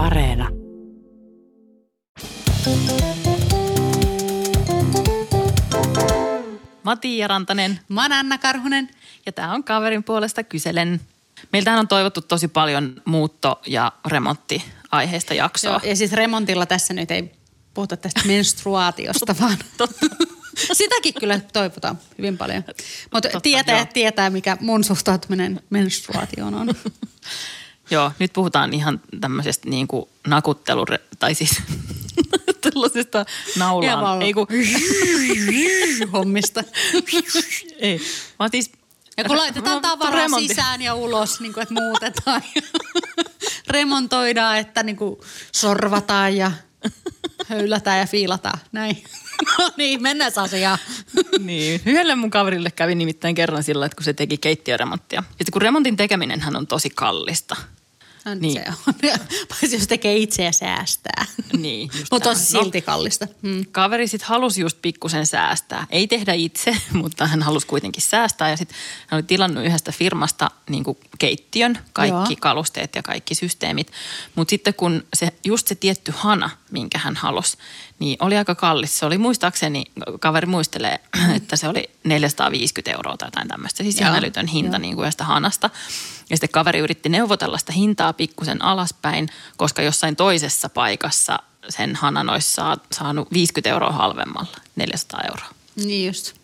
Areena. Mä oon Tiia Rantanen Mä oon Anna Karhunen. ja tää on kaverin puolesta kyselen. Meiltähän on toivottu tosi paljon muutto- ja remonttiaiheista jaksoa. Joo, ja siis remontilla tässä nyt ei puhuta tästä menstruaatiosta, vaan Totta. sitäkin kyllä toivotaan hyvin paljon. Mutta tietää, joo. tietää, mikä mun suhtautuminen menstruaatioon on. Joo, nyt puhutaan ihan tämmöisestä niin kuin nakuttelu, tai siis tällaisesta naulaan. Ei, kun, hommista. ei, vaan siis Ja kun laitetaan tavaraa remontti. sisään ja ulos, niin kuin, että muutetaan ja remontoidaan, että niin kuin sorvataan ja höylätään ja fiilataan. Näin. No niin, mennään asiaan. Niin. Yhdelle mun kaverille kävi nimittäin kerran sillä, että kun se teki keittiöremonttia. Ja kun remontin tekeminenhän on tosi kallista. No, Niin. Se on. Paitsi jos tekee itse ja säästää. Niin, Mutta on No, silti kallista. Hmm. Kaveri sitten halusi just pikkusen säästää. Ei tehdä itse, mutta hän halusi kuitenkin säästää. Ja sitten hän oli tilannut yhdestä firmasta niin keittiön, kaikki Joo. kalusteet ja kaikki systeemit. Mutta sitten kun se, just se tietty hana, minkä hän halusi, niin oli aika kallis. Se oli muistaakseni, kaveri muistelee, että se oli 450 euroa tai jotain tämmöistä. Siis ihan älytön hinta joo. niin kuin yhdestä hanasta. Ja sitten kaveri yritti neuvotella sitä hintaa pikkusen alaspäin, koska jossain toisessa paikassa sen hanan olisi saa, saanut 50 euroa halvemmalla, 400 euroa. Niin just.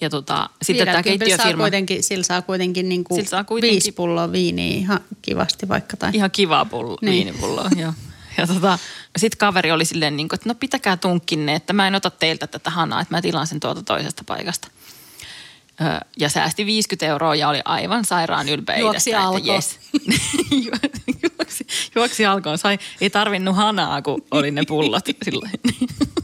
Ja tota, sitten tämä 50 saa keittiöfirma, kuitenkin, sillä saa kuitenkin, niin kuin Sillä saa kuitenkin- viisi pulloa viiniä ihan kivasti vaikka. Tai. ihan kiva pullo. Niin. viinipulloa. joo. Ja tota, sitten kaveri oli silleen, niin kuin, että no pitäkää tunkkinne, että mä en ota teiltä tätä hanaa, että mä tilaan sen tuolta toisesta paikasta. Ö, Ja säästi 50 euroa ja oli aivan sairaan ylpeä Juoksi itsestä, alkoon. jes. juoksi, juoksi alkoon. Sai, ei tarvinnut hanaa, kun oli ne pullot silloin.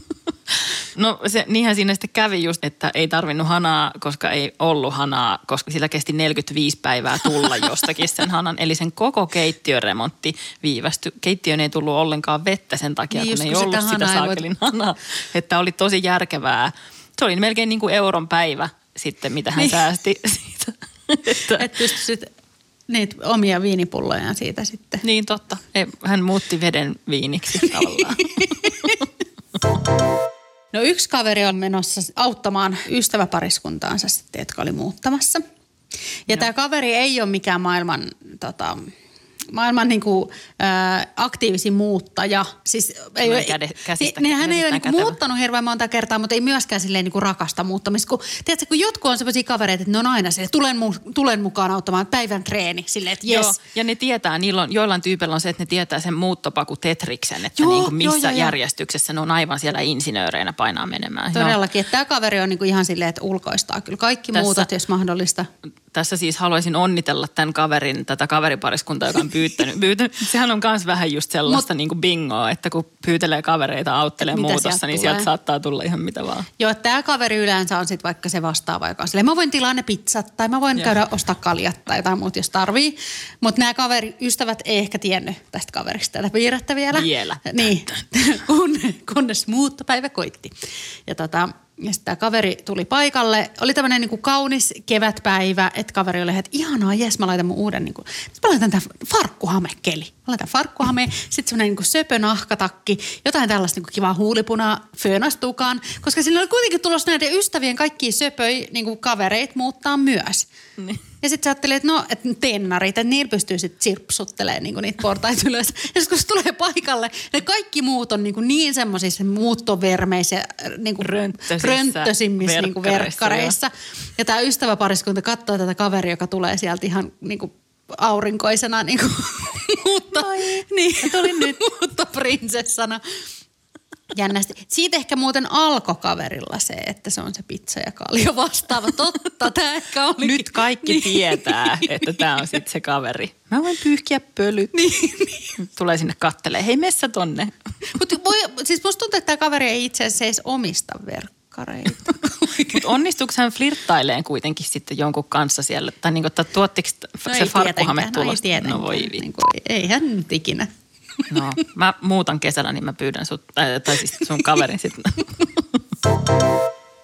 No se, niinhän siinä sitten kävi just, että ei tarvinnut hanaa, koska ei ollut hanaa, koska sillä kesti 45 päivää tulla jostakin sen hanan. Eli sen koko keittiöremontti viivästyi. Keittiöön ei tullut ollenkaan vettä sen takia, Niin kun ei kun ollut sitä sitä saakelin hanaa. Että oli tosi järkevää. Se oli melkein niin kuin euron päivä sitten, mitä hän Niin. säästi siitä. Että, Et pysty sitten niitä omia viinipullojaan siitä sitten. niin totta. Hän muutti veden viiniksi tavallaan. No yksi kaveri on menossa auttamaan ystäväpariskuntaansa sitten, jotka oli muuttamassa. Ja tämä kaveri ei ole mikään maailman, tota, maailman niinku, ää, aktiivisin muuttaja. Siis ei, käde- käsistä niin, hän ei ole kätevä. muuttanut hirveän monta kertaa, mutta ei myöskään silleen niinku rakasta muuttamista. Kun, tiedätkö, kun jotkut on sellaisia kavereita, että ne on aina silleen, tulen, mu- tulen mukaan auttamaan päivän treeni. Silleen, että Joo, jes, ja ne tietää, niillä on, joillain tyypeillä on se, että ne tietää sen muuttopaku Tetriksen, että Joo, niin kuin missä joo, joo, joo. järjestyksessä ne on aivan siellä insinööreinä painaa menemään. Joo. todellakin. Että tämä kaveri on niinku ihan silleen, että ulkoistaa kyllä kaikki Tässä- muutot, jos mahdollista. Tässä siis haluaisin onnitella tämän kaverin, tätä kaveripariskuntaa, joka on pyytänyt. pyytänyt. Sehän on myös vähän just sellaista niin kuin bingoa, että kun pyytelee kavereita auttelee muutossa, niin tulee? sieltä saattaa tulla ihan mitä vaan. Joo, tämä kaveri yleensä on sitten vaikka se vastaava, joka on silleen, mä voin tilaa ne pizzat tai mä voin Joo. käydä ostaa kaljat tai jotain muuta, jos tarvii. Mutta nämä kaveri, ystävät ei ehkä tiennyt tästä kaverista tätä piirrettä vielä. Vielä. Niin, kun, kunnes muuttopäivä koitti. Ja tota, ja sitten tämä kaveri tuli paikalle. Oli tämmöinen niinku kaunis kevätpäivä, että kaveri oli, että ihanaa, jes, mä laitan mun uuden, niinku, mä laitan tämän farkkuhamekeli. Mä laitan farkkuhame, sitten semmoinen niinku söpö nahkatakki, jotain tällaista niinku kivaa huulipunaa, föönastukaan, koska sillä oli kuitenkin tulossa näiden ystävien kaikki söpöi niinku kavereit muuttaa myös. Niin. Ja sitten sä ajattelit, että no, että tennarit, että niillä pystyy sitten sirpsuttelemaan niinku niitä portaita ylös. Ja sitten kun se tulee paikalle, ne kaikki muut on niinku niin semmoisissa muuttovermeissä, niinku Rönttösissä rönttösimmissä niinku verkkareissa, verkkareissa. Ja tämä ystäväpariskunta katsoo tätä kaveria, joka tulee sieltä ihan niinku aurinkoisena niinku, mutta, niin, tuli nyt. mutta prinsessana. Jännästi. Siitä ehkä muuten alkoi kaverilla se, että se on se pizza ja kalja vastaava. Totta, tämä ehkä oli. Nyt kaikki niin. tietää, että tämä on sitten se kaveri. Mä voin pyyhkiä pölyt. Niin, niin. Tulee sinne kattelee. Hei, messä tonne. Mutta voi, siis musta tuntuu, että tämä kaveri ei itse asiassa edes omista verkkareita. Mutta onnistuuko hän flirttaileen kuitenkin sitten jonkun kanssa siellä? Tai niinku, että tuottiko No se farkkuhame no ei tulosta? tietenkään. No voi vittu. niin kuin, eihän nyt ikinä. No, mä muutan kesällä, niin mä pyydän sut, tai, tai siis sun kaverin sitten.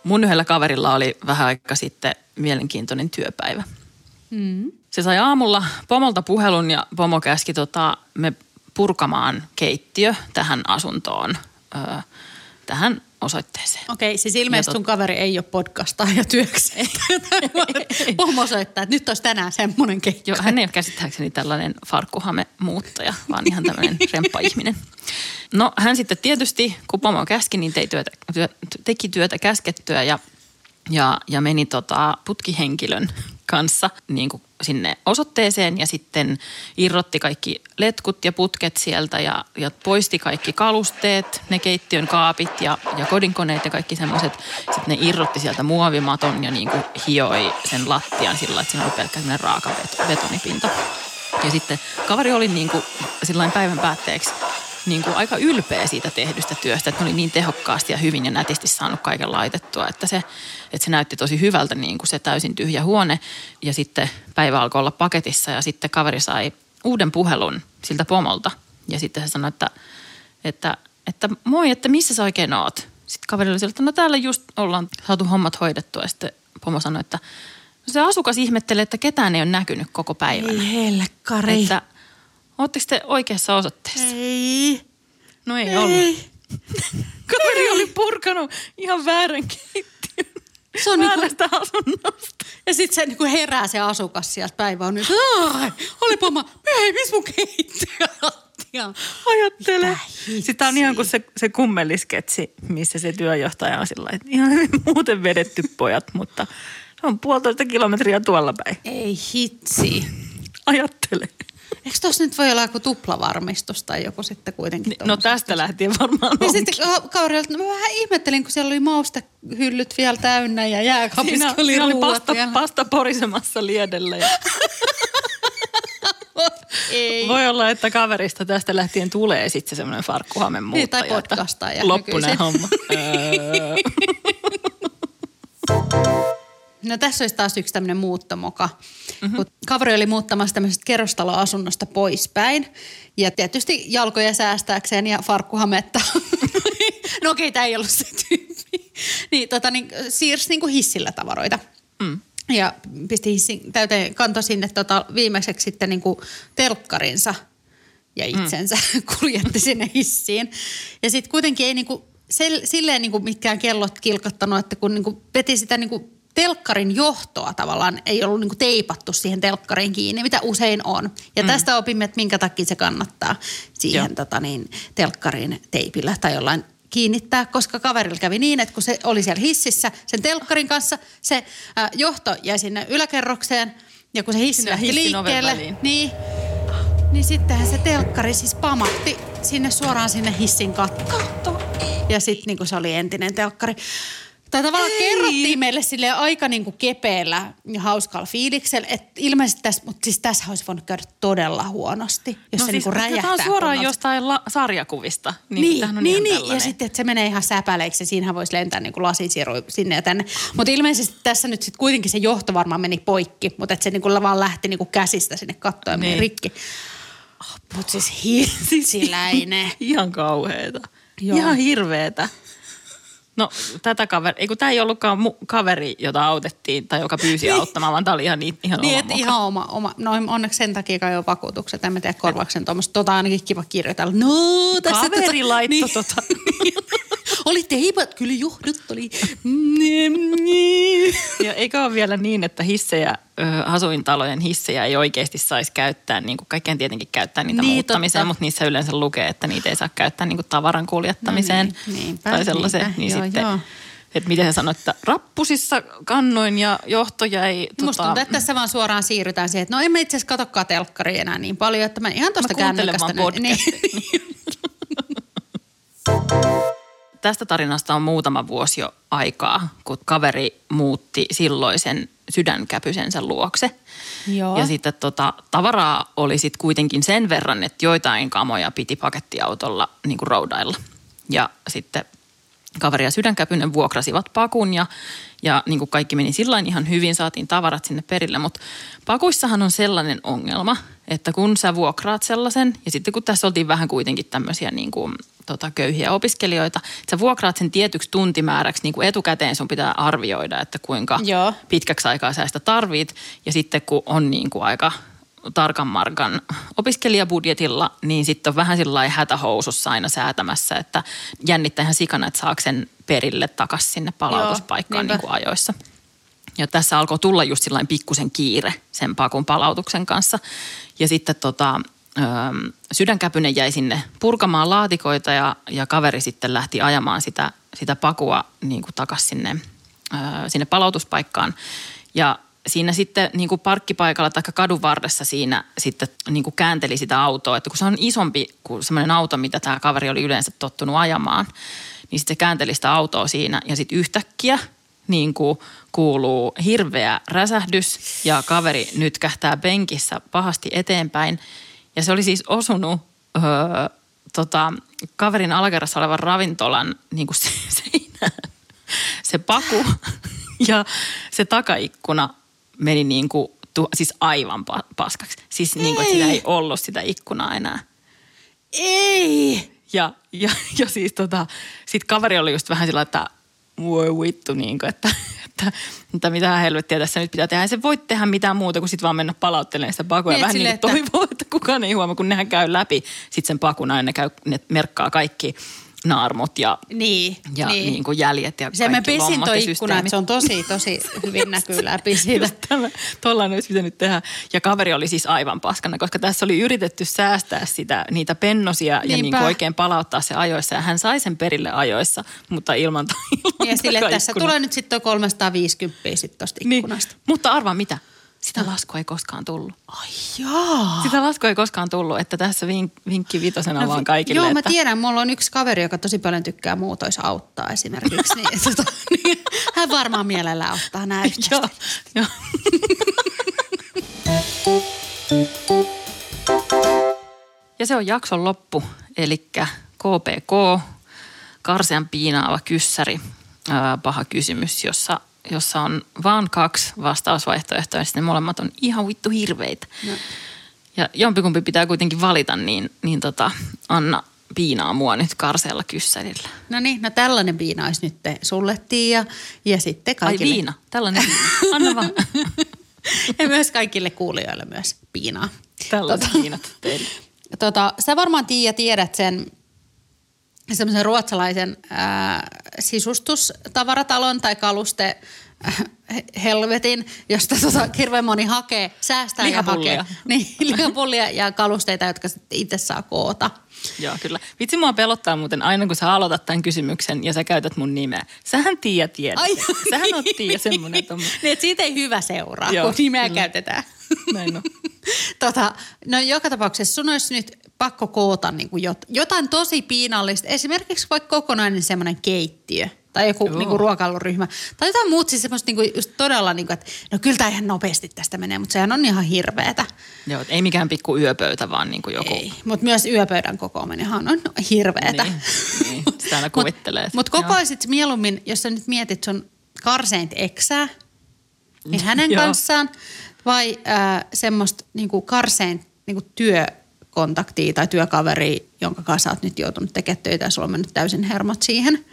Mun yhdellä kaverilla oli vähän aika sitten mielenkiintoinen työpäivä. Mm. Se sai aamulla pomolta puhelun ja pomo käski, tota, me purkamaan keittiö tähän asuntoon, ö, tähän osoitteeseen. Okei, siis ilmeisesti tot- sun kaveri ei ole podcastaaja työksi. Pomo soittaa, että nyt olisi tänään semmoinen keikka. Joo, hän ei ole käsittääkseni tällainen farkkuhame-muuttaja, vaan ihan tämmöinen remppa-ihminen. No hän sitten tietysti, kun pomo käski, niin tei työtä, työ, teki työtä käskettyä ja, ja, ja meni tota putkihenkilön kanssa niin kuin sinne osoitteeseen ja sitten irrotti kaikki letkut ja putket sieltä ja, ja poisti kaikki kalusteet, ne keittiön kaapit ja, ja kodinkoneet ja kaikki semmoiset. Sitten ne irrotti sieltä muovimaton ja niin kuin hioi sen lattian sillä että siinä oli pelkkä raaka bet- betonipinta. Ja sitten kaveri oli niin kuin päivän päätteeksi niin kuin aika ylpeä siitä tehdystä työstä, että ne oli niin tehokkaasti ja hyvin ja nätisti saanut kaiken laitettua, että se, että se näytti tosi hyvältä niin kuin se täysin tyhjä huone. Ja sitten päivä alkoi olla paketissa ja sitten kaveri sai uuden puhelun siltä pomolta. Ja sitten se sanoi, että, että, että moi, että missä sä oikein oot? Sitten kaveri oli sillä, että no täällä just ollaan saatu hommat hoidettua. Ja sitten pomo sanoi, että no se asukas ihmettelee, että ketään ei ole näkynyt koko päivänä. Ei helkkari. Että ootteko te oikeassa osoitteessa? Ei. No ei, ei. ollut. Kaveri oli purkanut ihan väärän keittiön. Se on niinku- Väärästä asunnosta. Ja sitten se niinku herää se asukas sieltä päivä on nyt, ai, olipa mä, ei, missä mun keittiö? Ajattele. Sitä on ihan kuin se, se kummelisketsi, missä se työjohtaja on sillä että ihan hyvin muuten vedetty pojat, mutta se on puolitoista kilometriä tuolla päin. Ei hitsi. Ajattele. Eikö tossa nyt voi olla joku tuplavarmistus tai joku sitten kuitenkin? No tommosesta? tästä lähtien varmaan Ja onkin. sitten ka- kaverilla, että no mä vähän ihmettelin, kun siellä oli maustehyllyt vielä täynnä ja jääkaapissa Siinä, oli siinä oli pasta, vielä. pasta porisemassa liedellä. Ja Ei. voi olla, että kaverista tästä lähtien tulee sitten se semmoinen farkkuhamen Niin, tai muuttaja. että podcastaaja Loppunen nykyisin. homma. No tässä olisi taas yksi tämmöinen muuttomoka. Mm-hmm. Kun kaveri oli muuttamassa tämmöisestä kerrostaloasunnosta poispäin. Ja tietysti jalkoja säästääkseen ja farkkuhametta. no okei, tämä ei ollut se tyyppi. Niin, tota, niin siirsi niin kuin hissillä tavaroita. Mm. Ja pisti hissin täyteen, kantoi sinne tota, viimeiseksi sitten niin kuin telkkarinsa ja itsensä mm. kuljetti sinne hissiin. Ja sitten kuitenkin ei niinku, sel, silleen niinku mitkään kellot kilkattanut, että kun niinku veti sitä niinku telkkarin johtoa tavallaan ei ollut niinku teipattu siihen telkkariin kiinni, mitä usein on. Ja mm. tästä opimme, että minkä takia se kannattaa siihen tota niin, telkkarin teipillä tai jollain kiinnittää, koska kaverilla kävi niin, että kun se oli siellä hississä sen telkkarin kanssa, se äh, johto jäi sinne yläkerrokseen ja kun se hissi Sinne lähti liikkeelle, niin niin sittenhän se telkkari siis pamahti sinne suoraan sinne hissin kattoon. Ja sitten niinku se oli entinen telkkari. Tai tavallaan Ei. kerrottiin meille sille aika niinku kepeällä ja hauskalla fiiliksellä, että ilmeisesti tässä, mutta siis tässä olisi voinut käydä todella huonosti, jos No se siis, niinku räjähtää. Tämä on suoraan kunnolla. jostain la- sarjakuvista. Niin, Niin, on niin, niin. ja sitten että se menee ihan säpäleiksi ja siinähän voisi lentää niin kuin lasisiru sinne ja tänne. Mutta ilmeisesti tässä nyt sitten kuitenkin se johto varmaan meni poikki, mutta että se niin kuin vaan lähti niin kuin käsistä sinne kattoon ja meni Niin. rikki. Mutta siis hissiläinen. Ihan kauheeta. Joo. Ihan hirveetä. No tätä kaveri, ei kun tämä ei ollutkaan mu- kaveri, jota autettiin tai joka pyysi Niin. auttamaan, vaan tämä oli ihan, ni- ihan Niin, oma moka. ihan oma, oma. No onneksi sen takia kai on vakuutukset. En mä tiedä korvauksen tuommoista. Tota ainakin kiva kirjoitella. No, tässä Kaveri laittoi niin. tota. oli teipat, kyllä johdot oli. Ja eikä ole vielä niin, että hissejä, asuintalojen hissejä ei oikeasti saisi käyttää, niin kuin kaikkien tietenkin käyttää niitä Niin, muuttamiseen, totta. mutta niissä yleensä lukee, että niitä ei saa käyttää niin kuin tavaran kuljettamiseen No niin, niinpä, tai sellaiseen. niinpä. Niin Joo, sitten, joo. että miten hän sanoi, että rappusissa kannoin ja johto jäi... Musta tuntuu, että tässä vaan suoraan siirrytään siihen, että no emme itse asiassa katsokaan telkkaria enää niin paljon, että mä ihan tuosta Mä kuuntelen kännykästä. vaan. Tästä tarinasta on muutama vuosi jo aikaa, kun kaveri muutti silloisen sydänkäpysensä luokse. Joo. Ja sitten tota, tavaraa oli sitten kuitenkin sen verran, että joitain kamoja piti pakettiautolla niin kuin roudailla. Ja sitten kaveri ja sydänkäpynen vuokrasivat pakun ja, ja niin kuin kaikki meni sillä ihan hyvin, saatiin tavarat sinne perille. Mutta pakuissahan on sellainen ongelma, että kun sä vuokraat sellaisen, ja sitten kun tässä oltiin vähän kuitenkin tämmöisiä niin kuin, tota, köyhiä opiskelijoita, sä vuokraat sen tietyksi tuntimääräksi, niin kuin etukäteen sun pitää arvioida, että kuinka Joo. pitkäksi aikaa sä sitä tarvit. Ja sitten kun on niin kuin aika tarkan markan opiskelijabudjetilla, niin sitten on vähän sillä hätähousussa aina säätämässä, että jännittää ihan sikana, että saako sen perille takaisin sinne palautuspaikkaan Joo, niin kuin ajoissa. Ja tässä alkoi tulla just sillain pikkusen kiire sen pakun palautuksen kanssa. Ja sitten tota, ö, sydänkäpynen jäi sinne purkamaan laatikoita ja, ja kaveri sitten lähti ajamaan sitä, sitä pakua niin kuin takaisin sinne, ö, sinne palautuspaikkaan. Ja siinä sitten niin kuin parkkipaikalla tai kadun varressa siinä sitten niin kuin käänteli sitä autoa, että kun se on isompi kuin semmoinen auto, mitä tämä kaveri oli yleensä tottunut ajamaan, niin sitten se käänteli sitä autoa siinä ja sitten yhtäkkiä niin kuin kuuluu hirveä räsähdys ja kaveri nyt kähtää penkissä pahasti eteenpäin. Ja se oli siis osunut öö, tota, kaverin alakerrassa olevan ravintolan niin kuin seinään. Se paku ja se takaikkuna meni niin kuin, tu, siis aivan pa- paskaksi. Siis niin kuin, että sitä ei ollut sitä ikkunaa enää. Ei! Ja, ja, ja siis tota, sit kaveri oli just vähän sillä, että voi vittu, niin kuin, että, että, että mitä helvettiä tässä nyt pitää tehdä. Ei se voi tehdä mitään muuta kuin sitten vaan mennä palauttelemaan sitä pakua. Niin, ja vähän silleen, niin kuin toivoo, että kukaan ei huomaa, kun nehän käy läpi sitten sen pakun aina, ne, käy, ne merkkaa kaikki naarmut ja, Niin, ja niin. Niin kuin jäljet ja Se me kaikki pesin lommat toi ja ikkuna, että se on tosi, tosi hyvin näkyy läpi siitä. Tollainen olisi pitänyt tehdä. Ja kaveri oli siis aivan paskana, koska tässä oli yritetty säästää sitä, niitä pennosia ja Niinpä. niin kuin oikein palauttaa se ajoissa. Ja hän sai sen perille ajoissa, mutta ilman, ilman Ja sille, tässä tulee nyt sitten 350 sitten tosta ikkunasta. Niin. Mutta arvaa mitä? Sitä laskua ei koskaan tullut. Ai jaa. Sitä laskua ei koskaan tullut, että tässä vink, vinkki vitosena no, vaan kaikille. Joo, mä että, tiedän. Mulla on yksi kaveri, joka tosi paljon tykkää muutois auttaa esimerkiksi. Niin, tota, niin, hän varmaan mielellään ottaa nämä Joo, joo. Ja se on jakson loppu, eli KPK, karsean piinaava kyssäri, paha kysymys, jossa, jossa on vaan kaksi vastausvaihtoehtoa ja sitten ne molemmat on ihan vittu hirveitä. No. Ja jompikumpi pitää kuitenkin valita, niin, niin tota, Anna piinaa mua nyt karseella kyssärillä. No niin, no tällainen piina olisi nyt sulle Tiia ja sitten Ai kaikille. viina, tällainen viina. Anna vaan. Ja myös kaikille kuulijoille myös piinaa. Tällaiset viinat teille. Tota, sä varmaan Tiia tiedät sen semmoisen ruotsalaisen ää, sisustustavaratalon tai kaluste äh, helvetin, josta tota, hirveän moni hakee, säästää Lihapullia. ja hakee. Niin, lihapullia ja kalusteita, jotka sitten itse saa koota. Joo, kyllä. Vitsi mua pelottaa muuten aina, kun sä aloitat tämän kysymyksen ja sä käytät mun nimeä. Sähän Tiia tiedät. Ai, Sähän on Tiia semmoinen tommonen. Niin, että siitä ei hyvä seuraa, Joo, kun nimeä kyllä. käytetään. Näin on. tota, no joka tapauksessa sun olisi nyt pakko koota niin kuin jot, jotain tosi piinallista. Esimerkiksi vaikka kokonainen semmoinen keittiö tai joku Joo. niin kuin ruokailuryhmä. Tai jotain muut siis semmoista niin kuin just todella, niin kuin, että no kyllä tämä ihan nopeasti tästä menee, mutta sehän on ihan hirveetä. Joo, ei mikään pikku yöpöytä, vaan niin kuin joku. Ei, mutta myös yöpöydän kokoaminenhan on hirveetä. Niin, niin. Sitä aina kuvittelee. Mutta mut kokoisit mieluummin, jos sä nyt mietit sun karseinta eksää, niin hänen kanssaan, vai äh, semmoista niinku karsein niinku työkontaktia tai työkaveria, jonka kanssa oot nyt joutunut tekemään töitä ja sulla on mennyt täysin hermot siihen.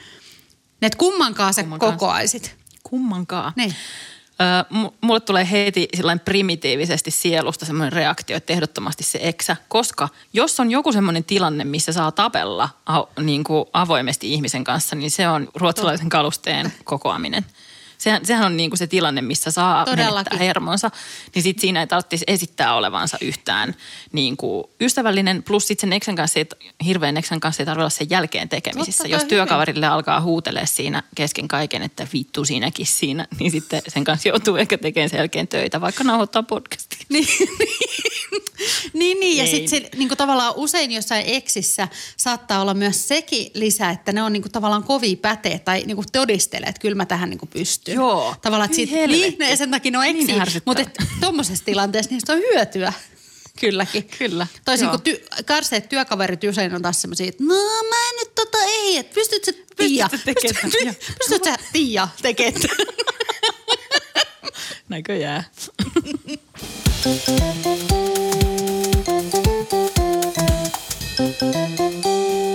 Et kummankaan sä Kummankaan. kokoaisit. Kummankaan. Niin. Ö, mu- mulle tulee heti sillain primitiivisesti sielusta semmoinen reaktio, että ehdottomasti se eksä. Koska jos on joku semmoinen tilanne, missä saa tapella a- niin kuin avoimesti ihmisen kanssa, niin se on ruotsalaisen kalusteen kokoaminen. Sehän, sehän on niin kuin se tilanne, missä saa Todellakin. hermonsa. Niin sit siinä ei tarvitsisi esittää olevansa yhtään niin kuin ystävällinen. Plus sit sen eksän kanssa, ei, hirveän eksän kanssa ei tarvitse olla sen jälkeen tekemisissä. Totta, Jos toi työkaverille alkaa huutelee siinä kesken kaiken, että vittu siinäkin siinä, niin sitten sen kanssa joutuu ehkä tekemään sen jälkeen töitä, vaikka nauhoittaa podcastia. Niin, niin, niin. ja sitten niin tavallaan usein jossain eksissä saattaa olla myös sekin lisä, että ne on niin kuin, tavallaan kovia päteä tai niin kuin todistelee, että kyllä mä tähän niin kuin pystyn. Joo. Tavallaan, että sit, helvetti. niin, ja sen takia ne on Niin eksiä, ärsyttävää. mutta tuommoisessa tilanteessa niistä on hyötyä. Kylläkin. Kyllä, Toisin joo. kuin ty- karseet työkaverit usein on taas semmoisia, että no mä en nyt tota ei, että pystyt sä Tiia, pystyt, sä Tiia tekemään. Näinkö jää?